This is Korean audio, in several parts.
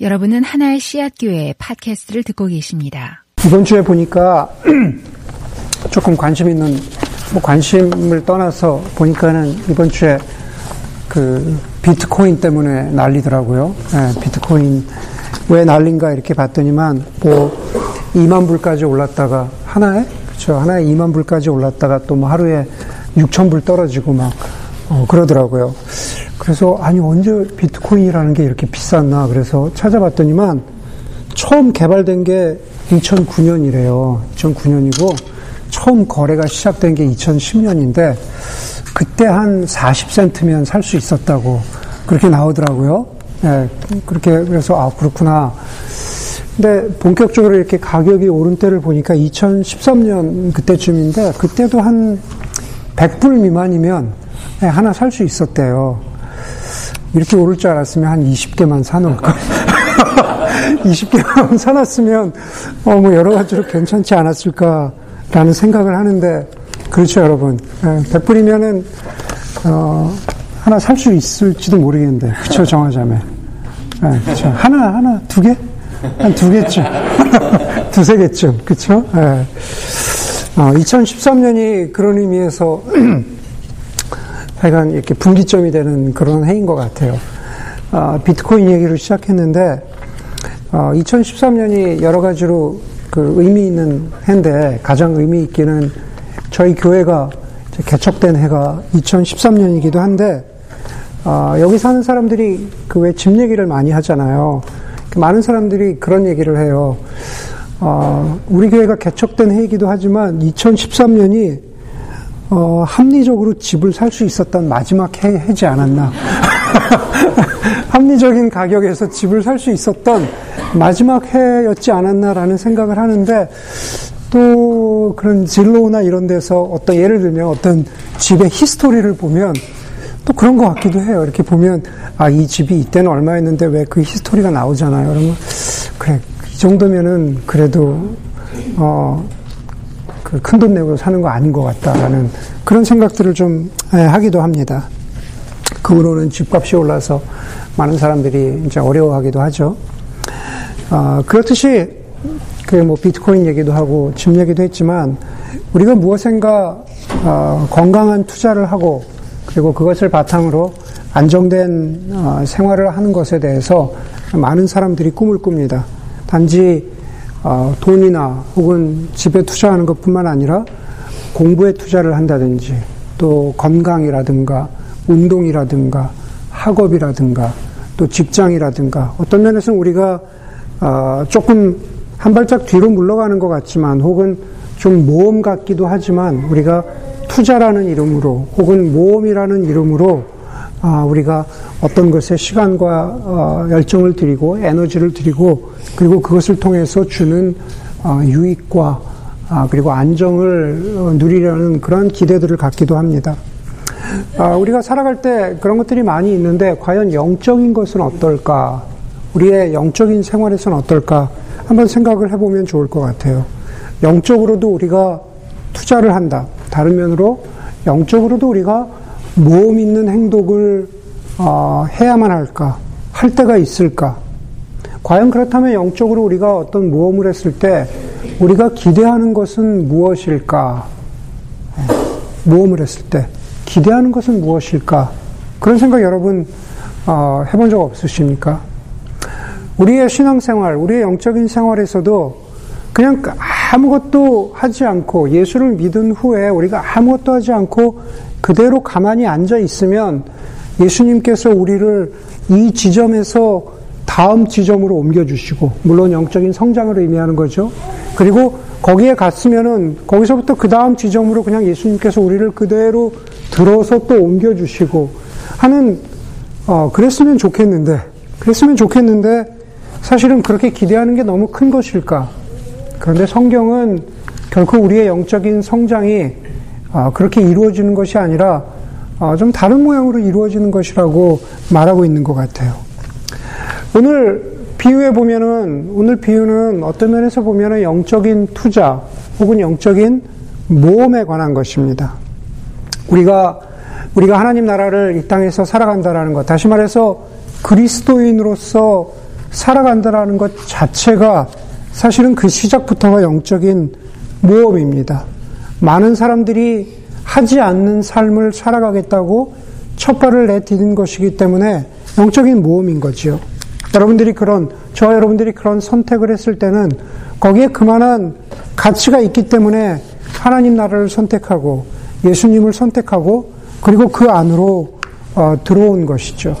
여러분은 하나의 씨앗교회 팟캐스트를 듣고 계십니다. 이번 주에 보니까 조금 관심 있는 뭐 관심을 떠나서 보니까는 이번 주에 그 비트코인 때문에 난리더라고요. 네, 비트코인 왜 난린가 이렇게 봤더니만 뭐 2만 불까지 올랐다가 하나에 그렇죠 하나에 2만 불까지 올랐다가 또 뭐 하루에 6천 불 떨어지고 막 어, 그러더라고요. 그래서 아니 언제 비트코인이라는 게 이렇게 비쌌나 그래서 찾아봤더니만 처음 개발된 게 2009년이래요. 2009년이고 처음 거래가 시작된 게 2010년인데 그때 한 40센트면 살 수 있었다고 그렇게 나오더라고요. 네, 그렇게 그래서 아 그렇구나. 근데 본격적으로 이렇게 가격이 오른 때를 보니까 2013년 그때쯤인데 그때도 한 100불 미만이면 하나 살 수 있었대요. 이렇게 오를 줄 알았으면 한 20개만 사놓을 걸. 20개만 사놨으면, 어, 뭐, 여러 가지로 괜찮지 않았을까라는 생각을 하는데, 그렇죠, 여러분. 100불이면은, 어, 하나 살 수 있을지도 모르겠는데, 그쵸, 정하자면. 네, 그쵸. 하나, 하나, 두 개? 한 두 개쯤. 두세 개쯤, 그쵸? 네. 어, 2013년이 그런 의미에서, 하여간 이렇게 분기점이 되는 그런 해인 것 같아요. 어, 비트코인 얘기를 시작했는데, 어, 2013년이 여러 가지로 그 의미 있는 해인데, 가장 의미 있기는 저희 교회가 개척된 해가 2013년이기도 한데, 어, 여기 사는 사람들이 그 왜 집 얘기를 많이 하잖아요. 많은 사람들이 그런 얘기를 해요. 어, 우리 교회가 개척된 해이기도 하지만 2013년이 어, 합리적으로 집을 살 수 있었던 마지막 해, 해지 않았나. 합리적인 가격에서 집을 살 수 있었던 마지막 해였지 않았나라는 생각을 하는데, 또 그런 진로나 이런 데서 어떤 예를 들면 어떤 집의 히스토리를 보면 또 그런 것 같기도 해요. 이렇게 보면, 아, 이 집이 이때는 얼마였는데 왜 그 히스토리가 나오잖아요. 그러면, 그래, 이 정도면은 그래도, 어, 큰 돈 내고 사는 거 아닌 것 같다라는 그런 생각들을 좀 예, 하기도 합니다. 그 후로는 집값이 올라서 많은 사람들이 이제 어려워하기도 하죠. 어, 그렇듯이 그 뭐 비트코인 얘기도 하고 집 얘기도 했지만 우리가 무엇인가 어, 건강한 투자를 하고 그리고 그것을 바탕으로 안정된 어, 생활을 하는 것에 대해서 많은 사람들이 꿈을 꿉니다. 단지 어, 돈이나 혹은 집에 투자하는 것뿐만 아니라 공부에 투자를 한다든지 또 건강이라든가 운동이라든가 학업이라든가 또 직장이라든가 어떤 면에서는 우리가 어, 조금 한 발짝 뒤로 물러가는 것 같지만 혹은 좀 모험 같기도 하지만 우리가 투자라는 이름으로 혹은 모험이라는 이름으로 아, 우리가 어떤 것에 시간과 어, 열정을 드리고 에너지를 드리고 그리고 그것을 통해서 주는 어, 유익과 아, 그리고 안정을 어, 누리려는 그런 기대들을 갖기도 합니다. 아, 우리가 살아갈 때 그런 것들이 많이 있는데 과연 영적인 것은 어떨까? 우리의 영적인 생활에서는 어떨까? 한번 생각을 해보면 좋을 것 같아요. 영적으로도 우리가 투자를 한다. 다른 면으로 영적으로도 우리가 모험 있는 행동을 어, 해야만 할까? 할 때가 있을까? 과연 그렇다면 영적으로 우리가 어떤 모험을 했을 때 우리가 기대하는 것은 무엇일까? 예, 모험을 했을 때 기대하는 것은 무엇일까? 그런 생각 여러분 어, 해본 적 없으십니까? 우리의 신앙생활, 우리의 영적인 생활에서도 그냥 아무것도 하지 않고 예수를 믿은 후에 우리가 아무것도 하지 않고 그대로 가만히 앉아 있으면 예수님께서 우리를 이 지점에서 다음 지점으로 옮겨주시고, 물론 영적인 성장을 의미하는 거죠. 그리고 거기에 갔으면은 거기서부터 그 다음 지점으로 그냥 예수님께서 우리를 그대로 들어서 또 옮겨주시고 하는, 어, 그랬으면 좋겠는데, 그랬으면 좋겠는데, 사실은 그렇게 기대하는 게 너무 큰 것일까? 그런데 성경은 결코 우리의 영적인 성장이 아, 그렇게 이루어지는 것이 아니라 아, 좀 다른 모양으로 이루어지는 것이라고 말하고 있는 것 같아요. 오늘 비유에 보면은 오늘 비유는 어떤 면에서 보면은 영적인 투자 혹은 영적인 모험에 관한 것입니다. 우리가 우리가 하나님 나라를 이 땅에서 살아간다라는 것, 다시 말해서 그리스도인으로서 살아간다라는 것 자체가 사실은 그 시작부터가 영적인 모험입니다. 많은 사람들이 하지 않는 삶을 살아가겠다고 첫 발을 내디딘 것이기 때문에 영적인 모험인 거지요. 여러분들이 그런, 저와 여러분들이 그런 선택을 했을 때는 거기에 그만한 가치가 있기 때문에 하나님 나라를 선택하고 예수님을 선택하고 그리고 그 안으로 어, 들어온 것이죠.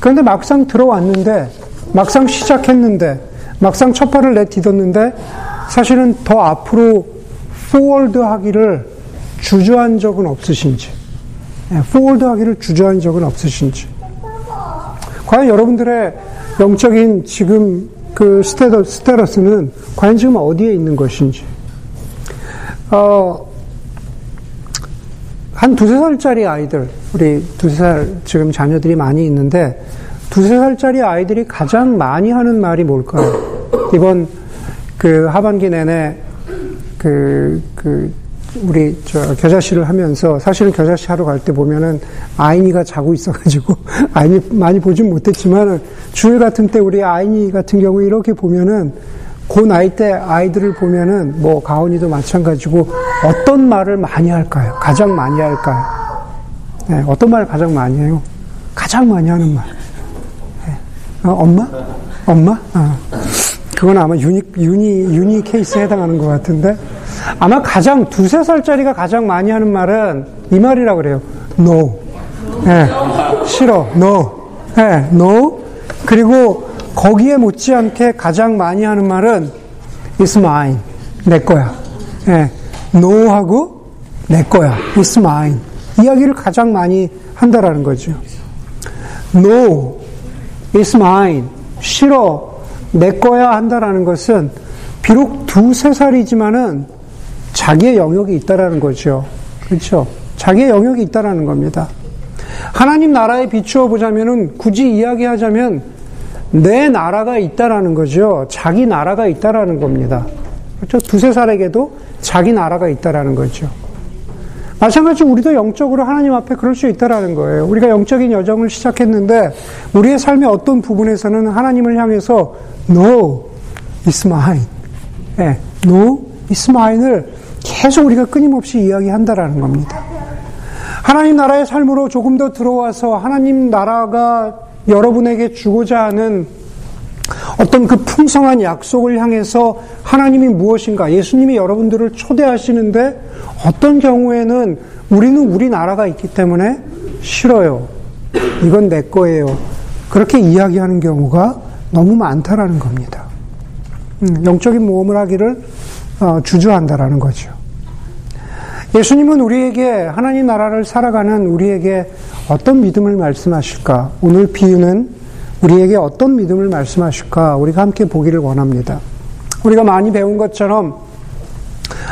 그런데 막상 들어왔는데, 막상 시작했는데, 막상 첫 발을 내딛었는데, 사실은 더 앞으로 forward 하기를 주저한 적은 없으신지, forward 예, 하기를 주저한 적은 없으신지, 과연 여러분들의 영적인 지금 그 스테러, 스테러스는 과연 지금 어디에 있는 것인지, 어, 한 두세 살짜리 아이들, 우리 두세 살 지금 자녀들이 많이 있는데, 두세 살짜리 아이들이 가장 많이 하는 말이 뭘까요? 이번 그 하반기 내내 그, 그, 우리 저 겨자씨를 하면서 사실은 겨자씨 하러 갈 때 보면은 아이니가 자고 있어가지고 아이니 많이 보진 못했지만 주일 같은 때 우리 아이니 같은 경우 이렇게 보면은 그 나이 때 아이들을 보면은 뭐 가온이도 마찬가지고 어떤 말을 많이 할까요? 가장 많이 할까요? 네, 어떤 말을 가장 많이 해요? 가장 많이 하는 말. 네. 어, 엄마? 엄마? 어. 그건 아마 유니, 유니, 유니 케이스에 해당하는 것 같은데 아마 가장 두세 살짜리가 가장 많이 하는 말은 이 말이라고 그래요. No. 네, 싫어. No. 네, no. 그리고 거기에 못지않게 가장 많이 하는 말은 It's mine. 내 거야. 예. No하고 내 거야. It's mine. 이야기를 가장 많이 한다라는 거죠. No. It's mine. 싫어. 내 거야 한다라는 것은 비록 두세 살이지만은 자기의 영역이 있다라는 거죠. 그렇죠? 자기의 영역이 있다라는 겁니다. 하나님 나라에 비추어 보자면은 굳이 이야기하자면 내 나라가 있다라는 거죠. 자기 나라가 있다라는 겁니다. 그렇죠? 두세 살에게도 자기 나라가 있다라는 거죠. 마찬가지로 우리도 영적으로 하나님 앞에 그럴 수 있다라는 거예요. 우리가 영적인 여정을 시작했는데 우리의 삶의 어떤 부분에서는 하나님을 향해서 No, it's mine. 네, no, it's mine을 계속 우리가 끊임없이 이야기한다라는 겁니다. 하나님 나라의 삶으로 조금 더 들어와서 하나님 나라가 여러분에게 주고자 하는 어떤 그 풍성한 약속을 향해서 하나님이 무엇인가, 예수님이 여러분들을 초대하시는데 어떤 경우에는 우리는 우리 나라가 있기 때문에 싫어요. 이건 내 거예요. 그렇게 이야기하는 경우가 너무 많다라는 겁니다. 음, 영적인 모험을 하기를 어, 주저한다라는 거죠. 예수님은 우리에게 하나님 나라를 살아가는 우리에게 어떤 믿음을 말씀하실까? 오늘 비유는 우리에게 어떤 믿음을 말씀하실까? 우리가 함께 보기를 원합니다. 우리가 많이 배운 것처럼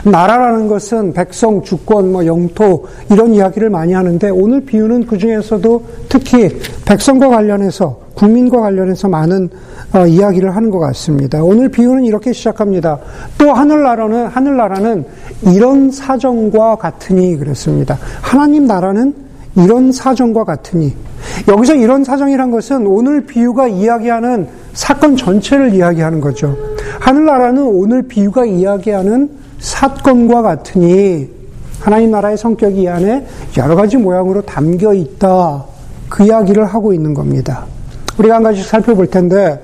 나라라는 것은 백성, 주권, 뭐 영토 이런 이야기를 많이 하는데 오늘 비유는 그 중에서도 특히 백성과 관련해서 국민과 관련해서 많은 어, 이야기를 하는 것 같습니다. 오늘 비유는 이렇게 시작합니다. 또 하늘나라는 하늘나라는 이런 사정과 같으니 그랬습니다. 하나님 나라는 이런 사정과 같으니 여기서 이런 사정이란 것은 오늘 비유가 이야기하는 사건 전체를 이야기하는 거죠. 하늘나라는 오늘 비유가 이야기하는 사건과 같으니 하나님 나라의 성격이 이 안에 여러 가지 모양으로 담겨 있다. 그 이야기를 하고 있는 겁니다. 우리가 한 가지씩 살펴볼 텐데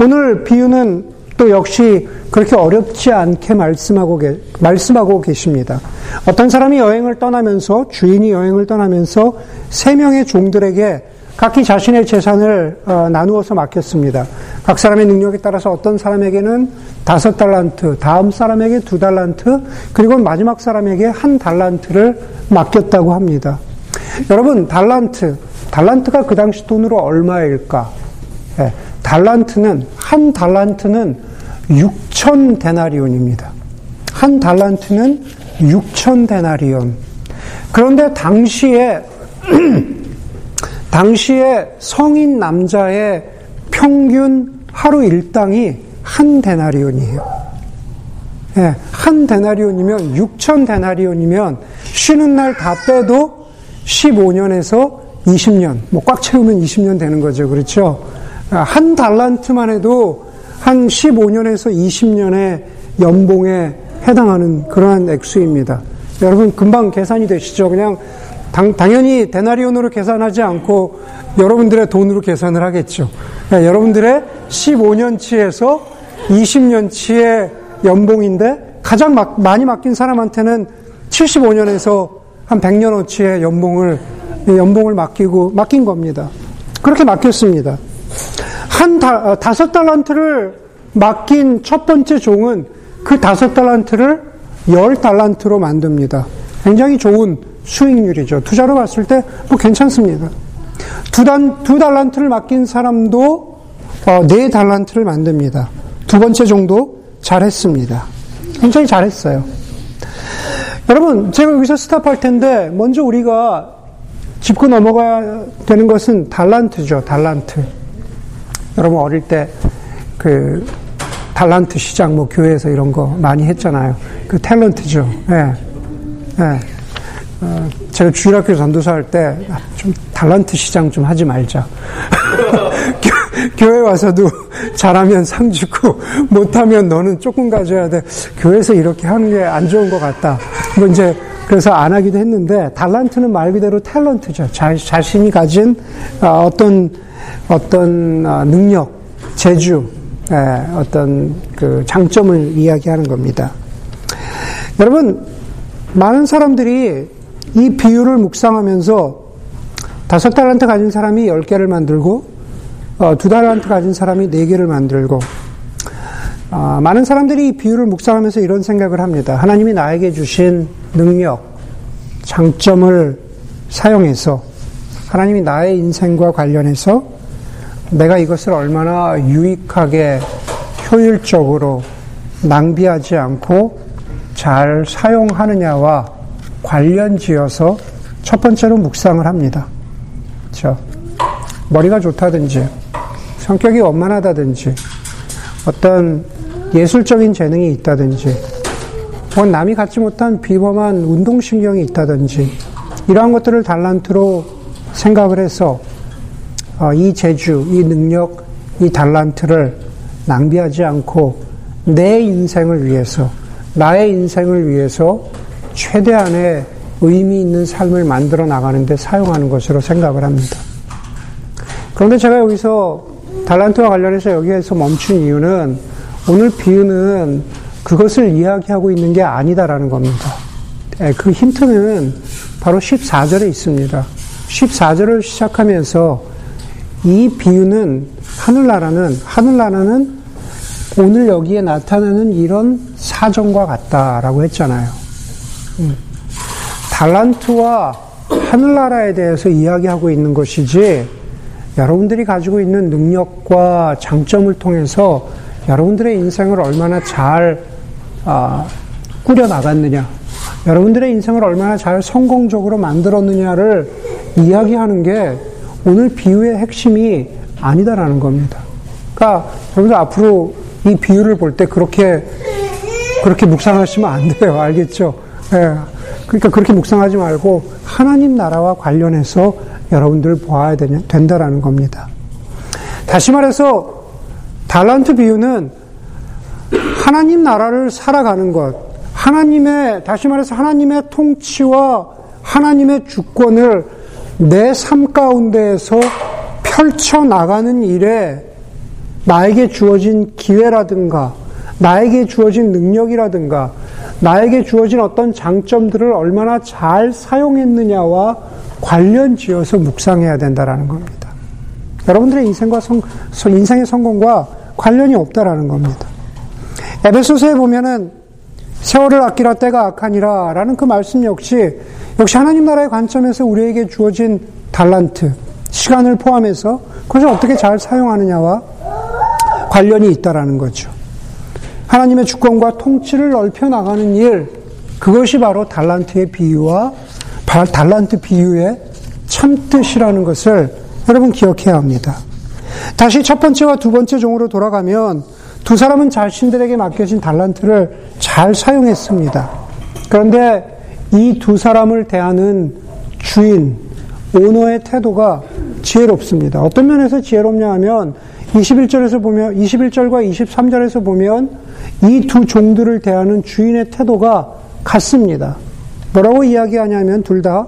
오늘 비유는 또 역시 그렇게 어렵지 않게 말씀하고, 계, 말씀하고 계십니다. 어떤 사람이 여행을 떠나면서, 주인이 여행을 떠나면서 세 명의 종들에게 각기 자신의 재산을 어, 나누어서 맡겼습니다. 각 사람의 능력에 따라서 어떤 사람에게는 다섯 달란트, 다음 사람에게 두 달란트, 그리고 마지막 사람에게 한 달란트를 맡겼다고 합니다. 여러분, 달란트, 달란트가 그 당시 돈으로 얼마일까? 네, 달란트는, 한 달란트는 6천 데나리온입니다. 한 달란트는 6천 데나리온. 그런데 당시에 당시에 성인 남자의 평균 하루 일당이 한 데나리온이에요. 예, 한 데나리온이면 6천 데나리온이면 쉬는 날 다 빼도 15년에서 20년, 뭐 꽉 채우면 20년 되는 거죠. 그렇죠? 한 달란트만 해도 한 15년에서 20년의 연봉에 해당하는 그러한 액수입니다. 여러분 금방 계산이 되시죠? 그냥 당, 당연히 데나리온으로 계산하지 않고 여러분들의 돈으로 계산을 하겠죠. 그러니까 여러분들의 15년치에서 20년치의 연봉인데 가장 막, 많이 맡긴 사람한테는 75년에서 한 100년어치의 연봉을 연봉을 맡기고 맡긴 겁니다. 그렇게 맡겼습니다. 한 다, 어, 다섯 달란트를 맡긴 첫 번째 종은 그 다섯 달란트를 열 달란트로 만듭니다. 굉장히 좋은 수익률이죠. 투자로 봤을 때 뭐 괜찮습니다. 두, 단, 두 달란트를 맡긴 사람도 어, 네 달란트를 만듭니다. 두 번째 정도 잘했습니다. 굉장히 잘했어요. 여러분, 제가 여기서 스탑할 텐데, 먼저 우리가 짚고 넘어가야 되는 것은 달란트죠, 달란트. 여러분, 어릴 때, 그, 달란트 시장, 뭐, 교회에서 이런 거 많이 했잖아요. 그 탤런트죠. 예. 예. 어, 제가 주일학교 전도사 할 때, 좀 달란트 시장 좀 하지 말자. 교회 와서도 잘하면 상 주고, 못하면 너는 조금 가져야 돼. 교회에서 이렇게 하는 게 안 좋은 것 같다. 뭐 이제, 그래서 안 하기도 했는데, 달란트는 말 그대로 탤런트죠. 자, 자신이 가진 어, 어떤, 어떤 어, 능력, 재주, 예, 어떤 그 장점을 이야기하는 겁니다. 여러분, 많은 사람들이 이 비유를 묵상하면서 다섯 달란트 가진 사람이 열 개를 만들고 어, 두 달란트 가진 사람이 네 개를 만들고 어, 많은 사람들이 이 비유를 묵상하면서 이런 생각을 합니다. 하나님이 나에게 주신 능력, 장점을 사용해서 하나님이 나의 인생과 관련해서 내가 이것을 얼마나 유익하게 효율적으로 낭비하지 않고 잘 사용하느냐와 관련 지어서 첫 번째로 묵상을 합니다. 그렇죠? 머리가 좋다든지 성격이 원만하다든지 어떤 예술적인 재능이 있다든지 혹은 남이 갖지 못한 비범한 운동신경이 있다든지 이러한 것들을 달란트로 생각을 해서 어, 이 재주, 이 능력, 이 달란트를 낭비하지 않고 내 인생을 위해서 나의 인생을 위해서 최대한의 의미 있는 삶을 만들어 나가는데 사용하는 것으로 생각을 합니다. 그런데 제가 여기서 달란트와 관련해서 여기에서 멈춘 이유는 오늘 비유는 그것을 이야기하고 있는 게 아니다라는 겁니다. 예, 그 힌트는 바로 14절에 있습니다. 14절을 시작하면서 이 비유는 하늘나라는 하늘나라는 오늘 여기에 나타나는 이런 사정과 같다라고 했잖아요. 음. 달란트와 하늘나라에 대해서 이야기하고 있는 것이지 여러분들이 가지고 있는 능력과 장점을 통해서 여러분들의 인생을 얼마나 잘 아, 꾸려 나갔느냐, 여러분들의 인생을 얼마나 잘 성공적으로 만들었느냐를 이야기하는 게 오늘 비유의 핵심이 아니다라는 겁니다. 그러니까 여러분들 앞으로 이 비유를 볼 때 그렇게 그렇게 묵상하시면 안 돼요. 알겠죠? 예. 그러니까 그렇게 묵상하지 말고 하나님 나라와 관련해서 여러분들 보아야 된다라는 겁니다. 다시 말해서 달란트 비유는 하나님 나라를 살아가는 것, 하나님의 다시 말해서 하나님의 통치와 하나님의 주권을 내 삶 가운데에서 펼쳐 나가는 일에 나에게 주어진 기회라든가, 나에게 주어진 능력이라든가, 나에게 주어진 어떤 장점들을 얼마나 잘 사용했느냐와 관련 지어서 묵상해야 된다라는 겁니다. 여러분들의 인생과 성, 인생의 성공과 관련이 없다라는 겁니다. 에베소서에 보면은 세월을 아끼라 때가 악하니라 라는 그 말씀 역시 역시 하나님 나라의 관점에서 우리에게 주어진 달란트, 시간을 포함해서 그것을 어떻게 잘 사용하느냐와 관련이 있다라는 거죠. 하나님의 주권과 통치를 넓혀 나가는 일, 그것이 바로 달란트의 비유와 달란트 비유의 참뜻이라는 것을 여러분 기억해야 합니다. 다시 첫 번째와 두 번째 종으로 돌아가면 두 사람은 자신들에게 맡겨진 달란트를 잘 사용했습니다. 그런데 이 두 사람을 대하는 주인, 오너의 태도가 지혜롭습니다. 어떤 면에서 지혜롭냐 하면 21절에서 보면, 21절과 23절에서 보면 이 두 종들을 대하는 주인의 태도가 같습니다. 뭐라고 이야기하냐면 둘 다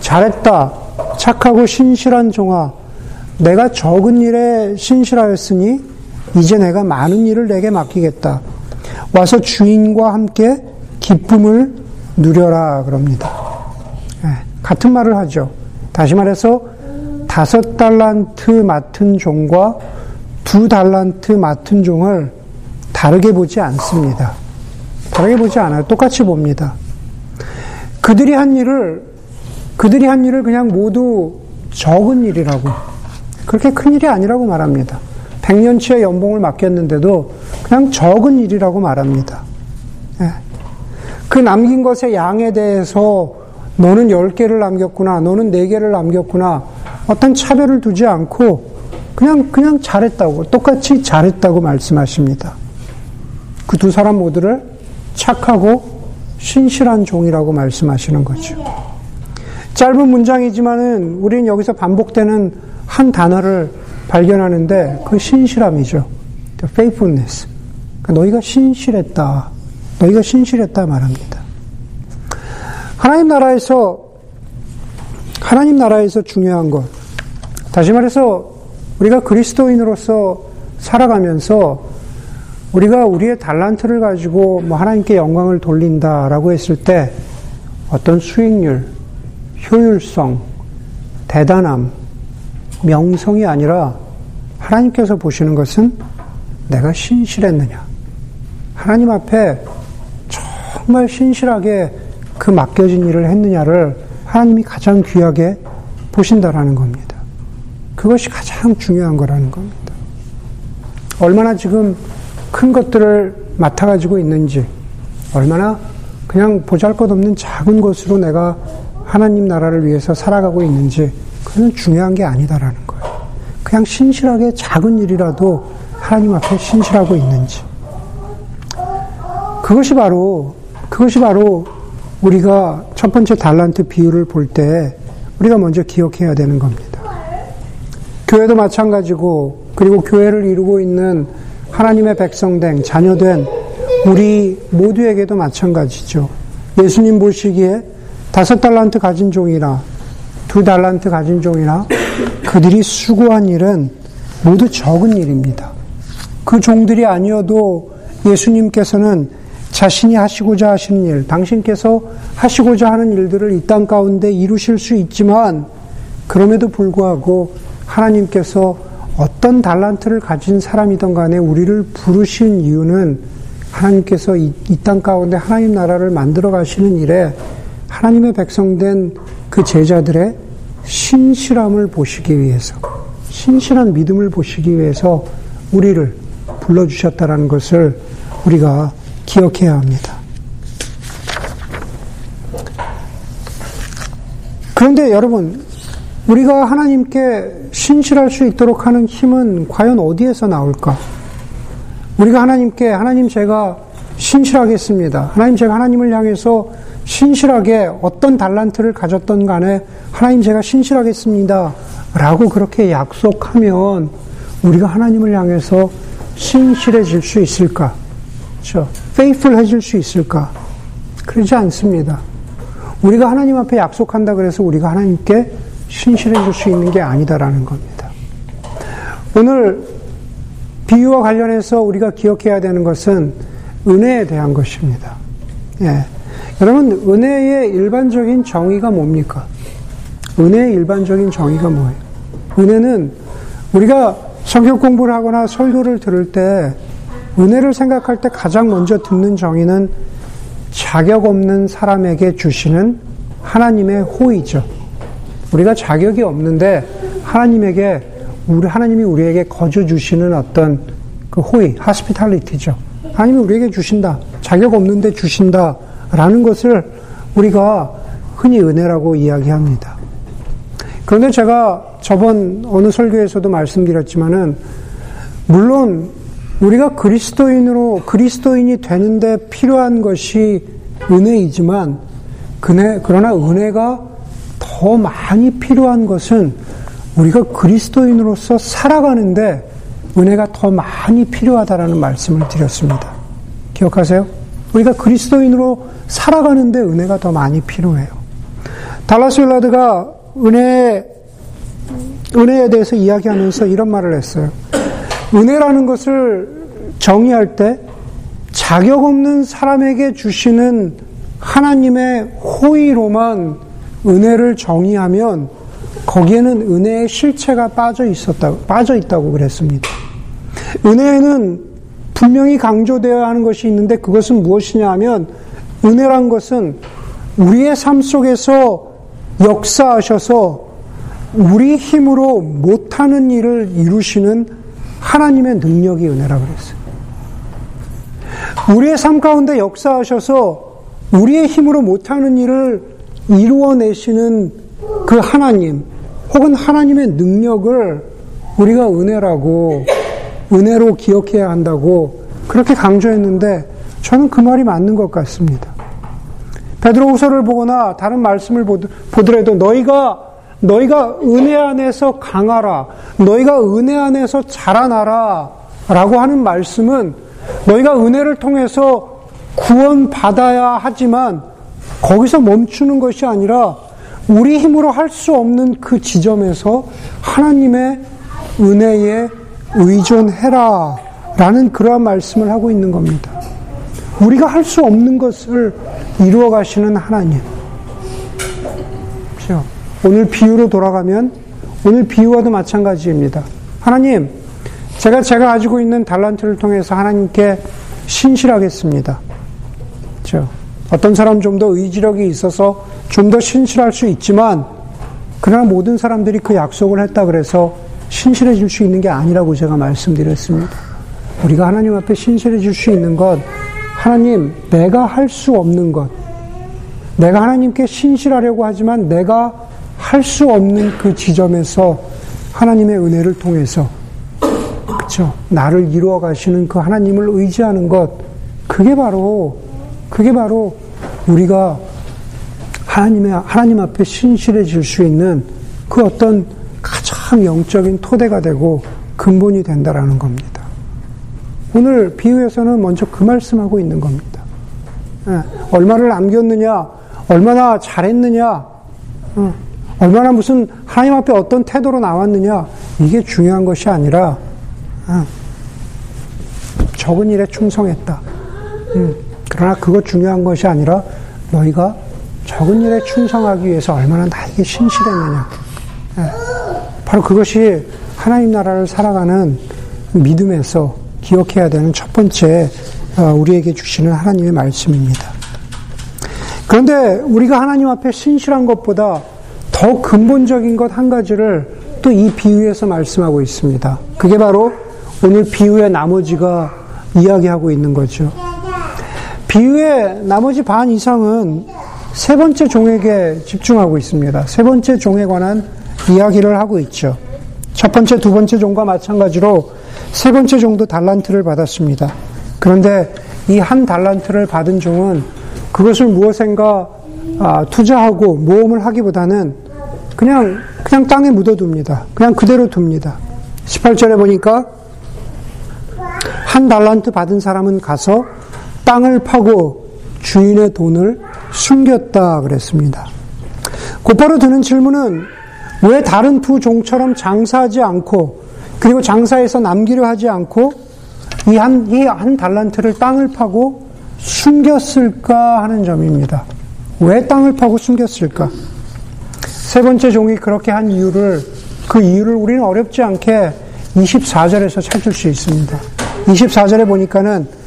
잘했다. 착하고 신실한 종아. 내가 적은 일에 신실하였으니 이제 내가 많은 일을 내게 맡기겠다. 와서 주인과 함께 기쁨을 누려라 그럽니다. 네, 같은 말을 하죠. 다시 말해서 다섯 달란트 맡은 종과 두 달란트 맡은 종을 다르게 보지 않습니다. 다르게 보지 않아요. 똑같이 봅니다. 그들이 한 일을 그들이 한 일을 그냥 모두 적은 일이라고 그렇게 큰 일이 아니라고 말합니다. 100년치의 연봉을 맡겼는데도 그냥 적은 일이라고 말합니다. 예. 그 남긴 것의 양에 대해서 너는 10개를 남겼구나, 너는 4개를 남겼구나, 어떤 차별을 두지 않고 그냥, 그냥 잘했다고, 똑같이 잘했다고 말씀하십니다. 그 두 사람 모두를 착하고 신실한 종이라고 말씀하시는 거죠. 짧은 문장이지만은 우리는 여기서 반복되는 한 단어를 발견하는데 그 신실함이죠. faithfulness. 그러니까 너희가 신실했다. 너희가 신실했다 말합니다. 하나님 나라에서 하나님 나라에서 중요한 것. 다시 말해서 우리가 그리스도인으로서 살아가면서 우리가 우리의 달란트를 가지고 뭐 하나님께 영광을 돌린다라고 했을 때 어떤 수익률, 효율성, 대단함, 명성이 아니라 하나님께서 보시는 것은 내가 신실했느냐. 하나님 앞에 정말 신실하게 그 맡겨진 일을 했느냐를 하나님이 가장 귀하게 보신다라는 겁니다. 그것이 가장 중요한 거라는 겁니다. 얼마나 지금 큰 것들을 맡아가지고 있는지, 얼마나 그냥 보잘 것 없는 작은 것으로 내가 하나님 나라를 위해서 살아가고 있는지, 그건 중요한 게 아니다라는 거예요. 그냥 신실하게 작은 일이라도 하나님 앞에 신실하고 있는지. 그것이 바로, 그것이 바로 우리가 첫 번째 달란트 비유를 볼 때 우리가 먼저 기억해야 되는 겁니다. 교회도 마찬가지고, 그리고 교회를 이루고 있는 하나님의 백성된, 자녀된 우리 모두에게도 마찬가지죠. 예수님 보시기에 다섯 달란트 가진 종이나 두 달란트 가진 종이나 그들이 수고한 일은 모두 적은 일입니다. 그 종들이 아니어도 예수님께서는 자신이 하시고자 하시는 일, 당신께서 하시고자 하는 일들을 이 땅 가운데 이루실 수 있지만 그럼에도 불구하고 하나님께서 어떤 달란트를 가진 사람이든 간에 우리를 부르신 이유는 하나님께서 이 땅 가운데 하나님 나라를 만들어 가시는 일에 하나님의 백성된 그 제자들의 신실함을 보시기 위해서, 신실한 믿음을 보시기 위해서 우리를 불러주셨다라는 것을 우리가 기억해야 합니다. 그런데 여러분, 우리가 하나님께 신실할 수 있도록 하는 힘은 과연 어디에서 나올까? 우리가 하나님께, 하나님 제가 신실하겠습니다. 하나님 제가 하나님을 향해서 신실하게 어떤 달란트를 가졌던 간에 하나님 제가 신실하겠습니다. 라고 그렇게 약속하면 우리가 하나님을 향해서 신실해질 수 있을까? 그렇죠? faithful해질 수 있을까? 그러지 않습니다. 우리가 하나님 앞에 약속한다 그래서 우리가 하나님께 신실해질 수 있는 게 아니다라는 겁니다. 오늘 비유와 관련해서 우리가 기억해야 되는 것은 은혜에 대한 것입니다. 예. 여러분, 은혜의 일반적인 정의가 뭡니까? 은혜의 일반적인 정의가 뭐예요? 은혜는 우리가 성경 공부를 하거나 설교를 들을 때 은혜를 생각할 때 가장 먼저 듣는 정의는 자격 없는 사람에게 주시는 하나님의 호의죠. 우리가 자격이 없는데 하나님에게 우리 하나님이 우리에게 거저 주시는 어떤 그 호의, 하스피탈리티죠. 하나님이 우리에게 주신다. 자격 없는데 주신다. 라는 것을 우리가 흔히 은혜라고 이야기합니다. 그런데 제가 저번 어느 설교에서도 말씀드렸지만은 물론 우리가 그리스도인으로 그리스도인이 되는데 필요한 것이 은혜이지만 그러나 은혜가 더 많이 필요한 것은 우리가 그리스도인으로서 살아가는데 은혜가 더 많이 필요하다라는 말씀을 드렸습니다. 기억하세요? 우리가 그리스도인으로 살아가는데 은혜가 더 많이 필요해요. 달라스 윌라드가 은혜, 은혜에 대해서 이야기하면서 이런 말을 했어요. 은혜라는 것을 정의할 때 자격 없는 사람에게 주시는 하나님의 호의로만 은혜를 정의하면 거기에는 은혜의 실체가 빠져 있었다, 빠져 있다고 그랬습니다. 은혜에는 분명히 강조되어야 하는 것이 있는데 그것은 무엇이냐 하면 은혜란 것은 우리의 삶 속에서 역사하셔서 우리 힘으로 못하는 일을 이루시는 하나님의 능력이 은혜라 그랬어요. 우리의 삶 가운데 역사하셔서 우리의 힘으로 못하는 일을 이루어내시는 그 하나님, 혹은 하나님의 능력을 우리가 은혜라고, 은혜로 기억해야 한다고 그렇게 강조했는데 저는 그 말이 맞는 것 같습니다. 베드로후서를 보거나 다른 말씀을 보더라도 너희가 너희가 은혜 안에서 강하라, 너희가 은혜 안에서 자라나라 라고 하는 말씀은 너희가 은혜를 통해서 구원 받아야 하지만 거기서 멈추는 것이 아니라 우리 힘으로 할 수 없는 그 지점에서 하나님의 은혜에 의존해라 라는 그러한 말씀을 하고 있는 겁니다. 우리가 할 수 없는 것을 이루어 가시는 하나님. 오늘 비유로 돌아가면 오늘 비유와도 마찬가지입니다. 하나님, 제가 제가 가지고 있는 달란트를 통해서 하나님께 신실하겠습니다. 그렇죠? 어떤 사람 좀 더 의지력이 있어서 좀 더 신실할 수 있지만 그러나 모든 사람들이 그 약속을 했다 그래서 신실해질 수 있는 게 아니라고 제가 말씀드렸습니다. 우리가 하나님 앞에 신실해질 수 있는 것 하나님 내가 할 수 없는 것 내가 하나님께 신실하려고 하지만 내가 할 수 없는 그 지점에서 하나님의 은혜를 통해서 그렇죠. 나를 이루어 가시는 그 하나님을 의지하는 것 그게 바로 그게 바로 우리가 하나님의, 하나님 앞에 신실해질 수 있는 그 어떤 가장 영적인 토대가 되고 근본이 된다라는 겁니다. 오늘 비유에서는 먼저 그 말씀하고 있는 겁니다. 예, 얼마를 남겼느냐, 얼마나 잘했느냐, 어, 얼마나 무슨 하나님 앞에 어떤 태도로 나왔느냐, 이게 중요한 것이 아니라, 어, 적은 일에 충성했다. 음, 그러나 그것 중요한 것이 아니라 너희가 적은 일에 충성하기 위해서 얼마나 나에게 신실했느냐. 예. 바로 그것이 하나님 나라를 살아가는 믿음에서 기억해야 되는 첫 번째 어, 우리에게 주시는 하나님의 말씀입니다. 그런데 우리가 하나님 앞에 신실한 것보다 더 근본적인 것 한 가지를 또 이 비유에서 말씀하고 있습니다. 그게 바로 오늘 비유의 나머지가 이야기하고 있는 거죠. 비유의 나머지 반 이상은 세 번째 종에게 집중하고 있습니다. 세 번째 종에 관한 이야기를 하고 있죠. 첫 번째, 두 번째 종과 마찬가지로 세 번째 종도 달란트를 받았습니다. 그런데 이 한 달란트를 받은 종은 그것을 무엇인가 아, 투자하고 모험을 하기보다는 그냥 그냥 땅에 묻어둡니다. 그냥 그대로 둡니다. 18절에 보니까 한 달란트 받은 사람은 가서 땅을 파고 주인의 돈을 숨겼다 그랬습니다. 곧바로 드는 질문은 왜 다른 두 종처럼 장사하지 않고 그리고 장사해서 남기려 하지 않고 이 한, 달란트를 땅을 파고 숨겼을까 하는 점입니다. 왜 땅을 파고 숨겼을까? 세 번째 종이 그렇게 한 이유를, 그 이유를 우리는 어렵지 않게 24절에서 찾을 수 있습니다. 24절에 보니까는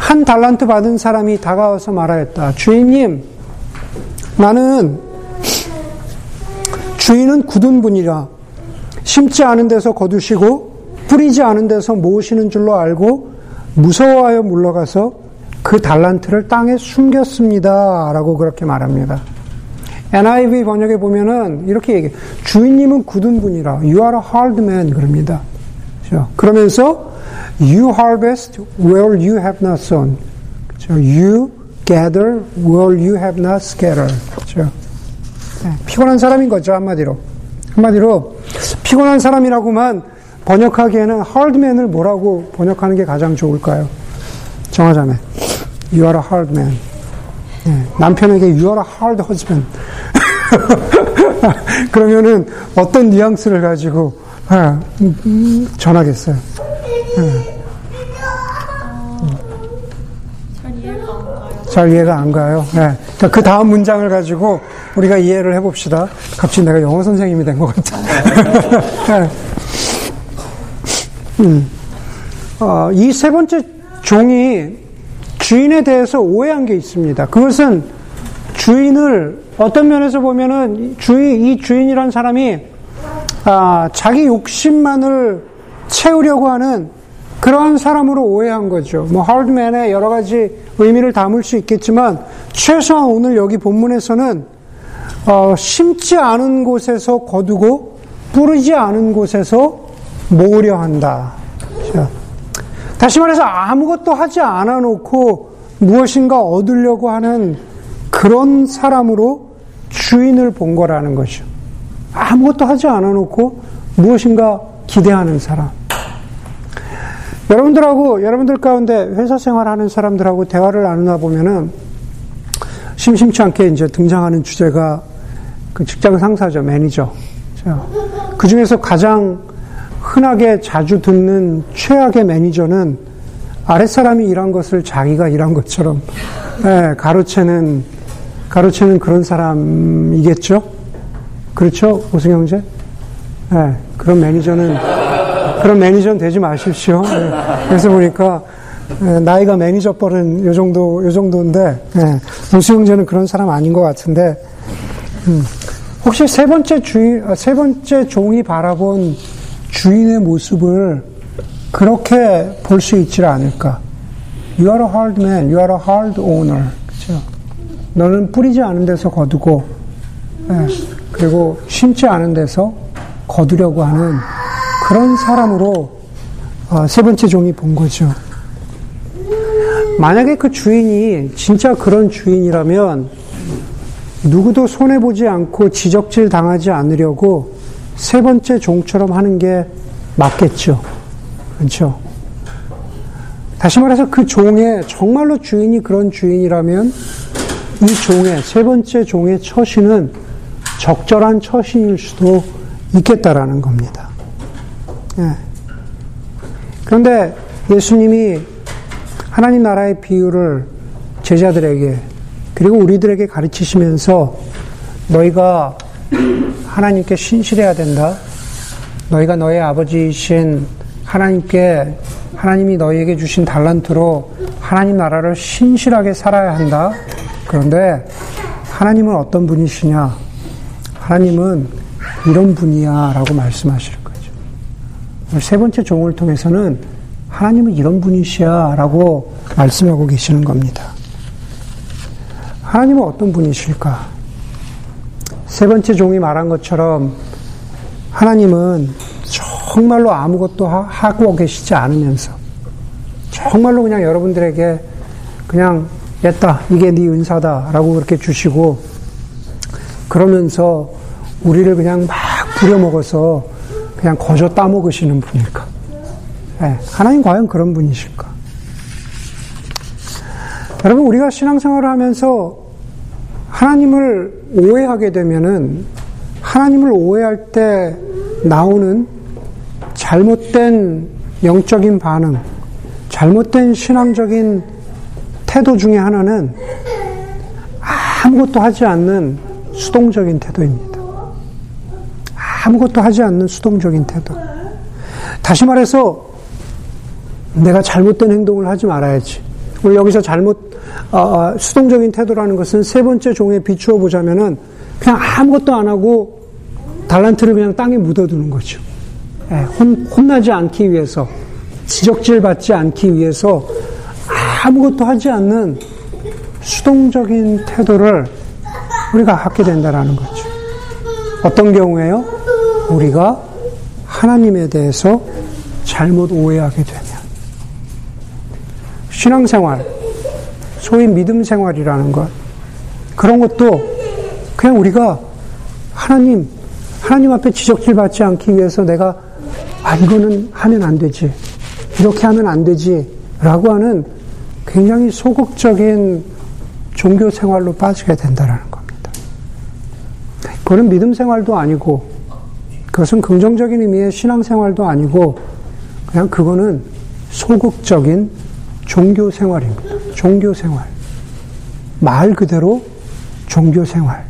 한 달란트 받은 사람이 다가와서 말하였다. 주인님, 나는 주인은 굳은 분이라 심지 않은 데서 거두시고 뿌리지 않은 데서 모으시는 줄로 알고 무서워하여 물러가서 그 달란트를 땅에 숨겼습니다. 라고 그렇게 말합니다. NIV 번역에 보면은 이렇게 얘기해. 주인님은 굳은 분이라. You are a hard man. 그럽니다. 그렇죠? 그러면서 You harvest where you have not sown. 그렇죠? You gather where you have not scattered. 그렇죠? 네, 피곤한 사람인 거죠, 한마디로. 한마디로, 피곤한 사람이라고만 번역하기에는 hardman을 뭐라고 번역하는 게 가장 좋을까요? 정하자면 You are a hard man. 네, 남편에게 You are a hard husband. 그러면은 어떤 뉘앙스를 가지고 아, 전하겠어요. 네. 잘 이해가 안 가요. 네. 그 다음 문장을 가지고 우리가 이해를 해봅시다. 갑자기 내가 영어 선생님이 된 것 같아. 네. 음. 어, 이세 번째 종이 주인에 대해서 오해한 게 있습니다. 그것은 주인을 어떤 면에서 보면은 주인 이 주인이란 사람이 아, 자기 욕심만을 채우려고 하는 그러한 사람으로 오해한 거죠. 뭐 하드맨의 여러 가지 의미를 담을 수 있겠지만 최소한 오늘 여기 본문에서는 어, 심지 않은 곳에서 거두고 뿌리지 않은 곳에서 모으려 한다. 자, 다시 말해서 아무것도 하지 않아 놓고 무엇인가 얻으려고 하는 그런 사람으로 주인을 본 거라는 거죠. 아무것도 하지 않아 놓고 무엇인가 기대하는 사람. 여러분들하고, 여러분들 가운데 회사 생활하는 사람들하고 대화를 나누다 보면은 심심치 않게 이제 등장하는 주제가 그 직장 상사죠, 매니저. 그 중에서 가장 흔하게 자주 듣는 최악의 매니저는 아랫사람이 일한 것을 자기가 일한 것처럼 네, 가로채는, 가로채는 그런 사람이겠죠? 그렇죠? 오승 형제? 네, 그런 매니저는, 그런 매니저는 되지 마십시오. 네, 그래서 보니까, 네, 나이가 매니저 뻘은 요 정도, 요 정도인데, 네, 오승 형제는 그런 사람 아닌 것 같은데, 음, 혹시 세 번째 주인, 아, 세 번째 종이 바라본 주인의 모습을 그렇게 볼 수 있지 않을까? You are a hard man, you are a hard owner. 그죠? 너는 뿌리지 않은 데서 거두고, 네, 그리고 심지 않은 데서 거두려고 하는 그런 사람으로 어, 세 번째 종이 본 거죠. 만약에 그 주인이 진짜 그런 주인이라면 누구도 손해보지 않고 지적질 당하지 않으려고 세 번째 종처럼 하는 게 맞겠죠. 그렇죠? 다시 말해서 그 종의 정말로 주인이 그런 주인이라면 이 종의 세 번째 종의 처신은 적절한 처신일 수도 있겠다라는 겁니다. 예. 그런데 예수님이 하나님 나라의 비유를 제자들에게 그리고 우리들에게 가르치시면서 너희가 하나님께 신실해야 된다. 너희가 너의 아버지이신 하나님께 하나님이 너희에게 주신 달란트로 하나님 나라를 신실하게 살아야 한다. 그런데 하나님은 어떤 분이시냐? 하나님은 이런 분이야 라고 말씀하실 거죠. 세 번째 종을 통해서는 하나님은 이런 분이시야 라고 말씀하고 계시는 겁니다. 하나님은 어떤 분이실까? 세 번째 종이 말한 것처럼 하나님은 정말로 아무것도 하고 계시지 않으면서 정말로 그냥 여러분들에게 그냥 됐다 이게 네 은사다라고 그렇게 주시고 그러면서 우리를 그냥 막 부려먹어서 그냥 거저 따먹으시는 분일까? 네, 하나님 과연 그런 분이실까? 여러분 우리가 신앙생활을 하면서 하나님을 오해하게 되면은 하나님을 오해할 때 나오는 잘못된 영적인 반응, 잘못된 신앙적인 태도 중에 하나는 아무것도 하지 않는 수동적인 태도입니다. 아무것도 하지 않는 수동적인 태도. 다시 말해서 내가 잘못된 행동을 하지 말아야지. 우리 여기서 잘못 어, 수동적인 태도라는 것은 세 번째 종에 비추어 보자면은 그냥 아무것도 안 하고 달란트를 그냥 땅에 묻어두는 거죠. 예, 혼, 혼나지 않기 위해서, 지적질 받지 않기 위해서 아무것도 하지 않는 수동적인 태도를 우리가 갖게 된다는 거죠. 어떤 경우에요? 우리가 하나님에 대해서 잘못 오해하게 되면. 신앙생활, 소위 믿음 생활이라는 것, 그런 것도 그냥 우리가 하나님, 하나님 앞에 지적질 받지 않기 위해서 내가 아, 이거는 하면 안 되지. 이렇게 하면 안 되지. 라고 하는 굉장히 소극적인 종교 생활로 빠지게 된다라는 겁니다. 그거는 믿음 생활도 아니고, 그것은 긍정적인 의미의 신앙 생활도 아니고, 그냥 그거는 소극적인 종교 생활입니다. 종교 생활. 말 그대로 종교 생활.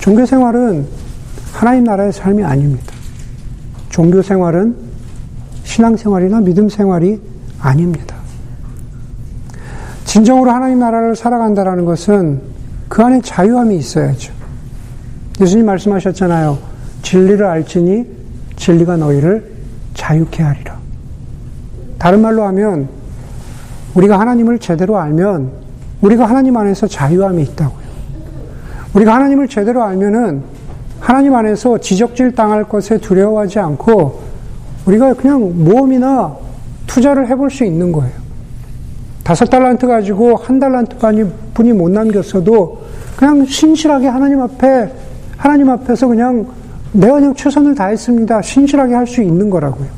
종교 생활은 하나님 나라의 삶이 아닙니다. 종교 생활은 신앙 생활이나 믿음 생활이 아닙니다. 진정으로 하나님 나라를 살아간다는 것은 그 안에 자유함이 있어야죠. 예수님 말씀하셨잖아요. 진리를 알지니 진리가 너희를 자유케 하리라. 다른 말로 하면 우리가 하나님을 제대로 알면 우리가 하나님 안에서 자유함이 있다고요. 우리가 하나님을 제대로 알면은 하나님 안에서 지적질 당할 것에 두려워하지 않고 우리가 그냥 모험이나 투자를 해볼 수 있는 거예요. 다섯 달란트 가지고 한 달란트 분이 못 남겼어도 그냥 신실하게 하나님 앞에 하나님 앞에서 그냥 내가 그냥 최선을 다했습니다. 신실하게 할 수 있는 거라고요.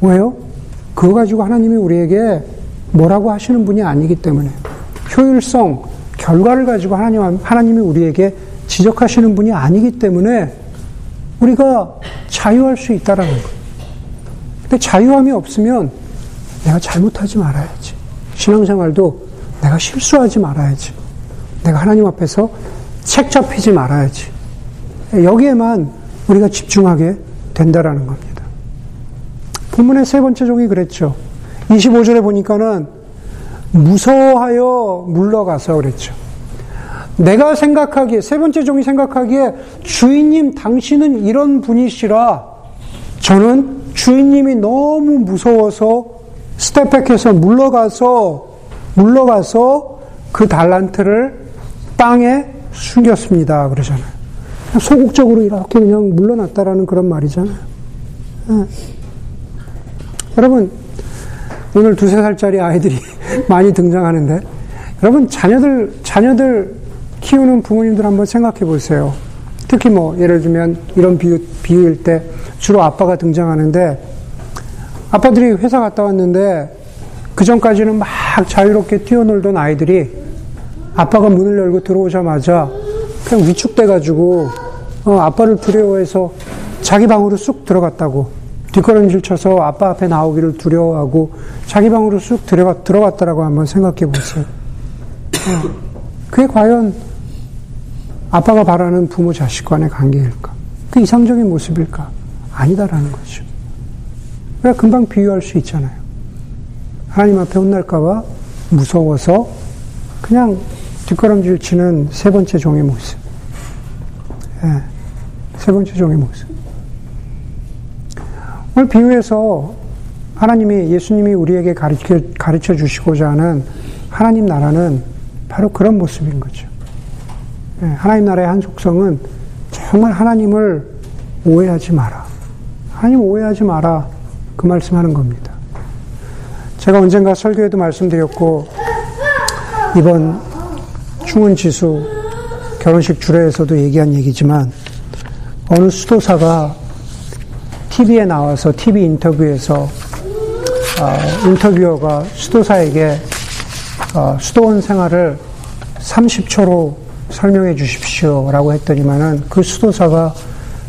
왜요? 그거 가지고 하나님이 우리에게 뭐라고 하시는 분이 아니기 때문에 효율성, 결과를 가지고 하나님, 하나님이 우리에게 지적하시는 분이 아니기 때문에 우리가 자유할 수 있다라는 거예요. 근데 자유함이 없으면 내가 잘못하지 말아야지. 신앙생활도 내가 실수하지 말아야지. 내가 하나님 앞에서 책 잡히지 말아야지. 여기에만 우리가 집중하게 된다라는 겁니다. 본문의 세 번째 종이 그랬죠. 25절에 보니까는 무서워하여 물러가서 그랬죠. 내가 생각하기에, 세 번째 종이 생각하기에 주인님 당신은 이런 분이시라 저는 주인님이 너무 무서워서 스텝백해서 물러가서, 물러가서 그 달란트를 땅에 숨겼습니다. 그러잖아요. 소극적으로 이렇게 그냥 물러났다라는 그런 말이잖아요. 네. 여러분, 오늘 두세 살짜리 아이들이 많이 등장하는데, 여러분, 자녀들, 자녀들 키우는 부모님들 한번 생각해 보세요. 특히 뭐, 예를 들면, 이런 비유, 비유일 때, 주로 아빠가 등장하는데, 아빠들이 회사 갔다 왔는데, 그 전까지는 막 자유롭게 뛰어놀던 아이들이, 아빠가 문을 열고 들어오자마자, 그냥 위축돼가지고, 어, 아빠를 두려워해서 자기 방으로 쑥 들어갔다고. 뒷걸음질 쳐서 아빠 앞에 나오기를 두려워하고 자기 방으로 쑥 들어가, 들어갔다라고 한번 생각해 보세요. 어, 그게 과연 아빠가 바라는 부모 자식 간의 관계일까? 그 이상적인 모습일까? 아니다라는 거죠. 우리가 금방 비유할 수 있잖아요. 하나님 앞에 혼날까봐 무서워서 그냥 뒷걸음질 치는 세 번째 종의 모습. 예, 세 번째 종의 모습. 오늘 비유에서 하나님이 예수님이 우리에게 가르쳐, 가르쳐 주시고자 하는 하나님 나라는 바로 그런 모습인 거죠. 예, 하나님 나라의 한 속성은 정말 하나님을 오해하지 마라. 하나님 오해하지 마라. 그 말씀하는 겁니다. 제가 언젠가 설교에도 말씀드렸고 이번 충원 지수 결혼식 주례에서도 얘기한 얘기지만 어느 수도사가 TV에 나와서 TV 인터뷰에서 어, 인터뷰어가 수도사에게 어, 수도원 생활을 30초로 설명해 주십시오라고 했더니만은 그 수도사가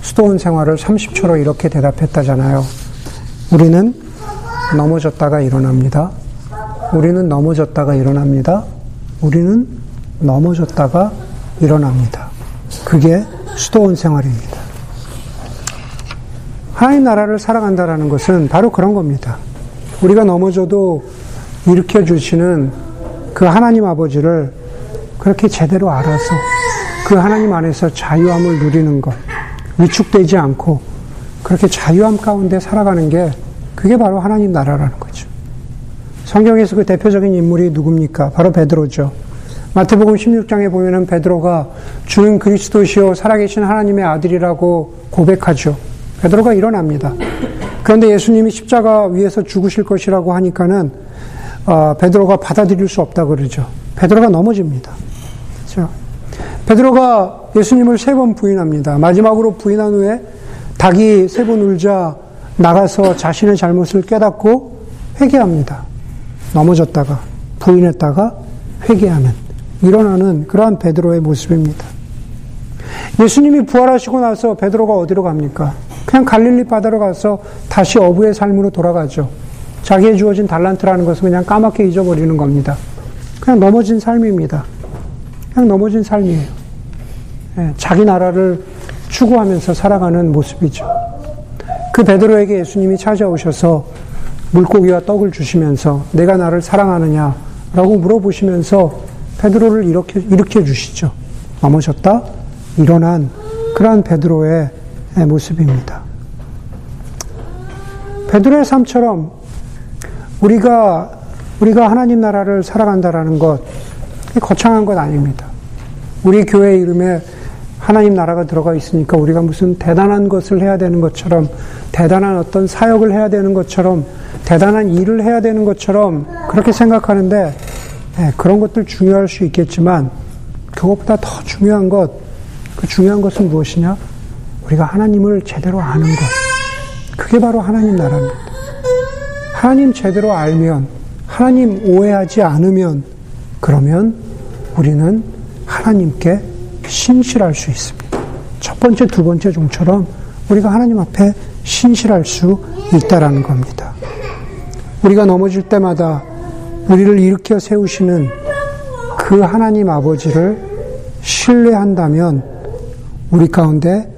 수도원 생활을 30초로 이렇게 대답했다잖아요. 우리는 넘어졌다가 일어납니다. 우리는 넘어졌다가 일어납니다. 우리는 넘어졌다가 일어납니다. 그게 수도원 생활입니다. 하나님 나라를 살아간다라는 것은 바로 그런 겁니다. 우리가 넘어져도 일으켜 주시는 그 하나님 아버지를 그렇게 제대로 알아서 그 하나님 안에서 자유함을 누리는 것, 위축되지 않고 그렇게 자유함 가운데 살아가는 게 그게 바로 하나님 나라라는 거죠. 성경에서 그 대표적인 인물이 누굽니까? 바로 베드로죠. 마태복음 16장에 보면은 베드로가 주는 그리스도시요 살아계신 하나님의 아들이라고 고백하죠. 베드로가 일어납니다. 그런데 예수님이 십자가 위에서 죽으실 것이라고 하니까는 어, 베드로가 받아들일 수 없다 그러죠. 베드로가 넘어집니다. 그렇죠? 베드로가 예수님을 세 번 부인합니다. 마지막으로 부인한 후에 닭이 세 번 울자 나가서 자신의 잘못을 깨닫고 회개합니다. 넘어졌다가 부인했다가 회개하는 일어나는 그러한 베드로의 모습입니다. 예수님이 부활하시고 나서 베드로가 어디로 갑니까? 그냥 갈릴리 바다로 가서 다시 어부의 삶으로 돌아가죠. 자기의 주어진 달란트라는 것을 그냥 까맣게 잊어버리는 겁니다. 그냥 넘어진 삶입니다. 그냥 넘어진 삶이에요. 예, 자기 나라를 추구하면서 살아가는 모습이죠. 그 베드로에게 예수님이 찾아오셔서 물고기와 떡을 주시면서 내가 나를 사랑하느냐라고 물어보시면서 베드로를 일으켜, 일으켜 주시죠. 넘어졌다 일어난 그러한 베드로의 모습입니다. 베드로의 삶처럼 우리가 우리가 하나님 나라를 살아간다라는 것 거창한 것 아닙니다. 우리 교회 이름에 하나님 나라가 들어가 있으니까 우리가 무슨 대단한 것을 해야 되는 것처럼 대단한 어떤 사역을 해야 되는 것처럼 대단한 일을 해야 되는 것처럼 그렇게 생각하는데 네, 그런 것들 중요할 수 있겠지만 그것보다 더 중요한 것, 그 중요한 것은 무엇이냐? 우리가 하나님을 제대로 아는 것. 그게 바로 하나님 나라입니다. 하나님 제대로 알면, 하나님 오해하지 않으면, 그러면 우리는 하나님께 신실할 수 있습니다. 첫 번째, 두 번째 종처럼 우리가 하나님 앞에 신실할 수 있다라는 겁니다. 우리가 넘어질 때마다 우리를 일으켜 세우시는 그 하나님 아버지를 신뢰한다면 우리 가운데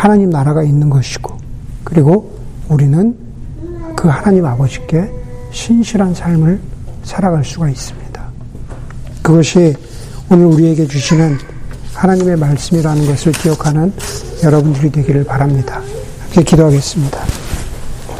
하나님 나라가 있는 것이고 그리고 우리는 그 하나님 아버지께 신실한 삶을 살아갈 수가 있습니다. 그것이 오늘 우리에게 주시는 하나님의 말씀이라는 것을 기억하는 여러분들이 되기를 바랍니다. 이렇게 기도하겠습니다.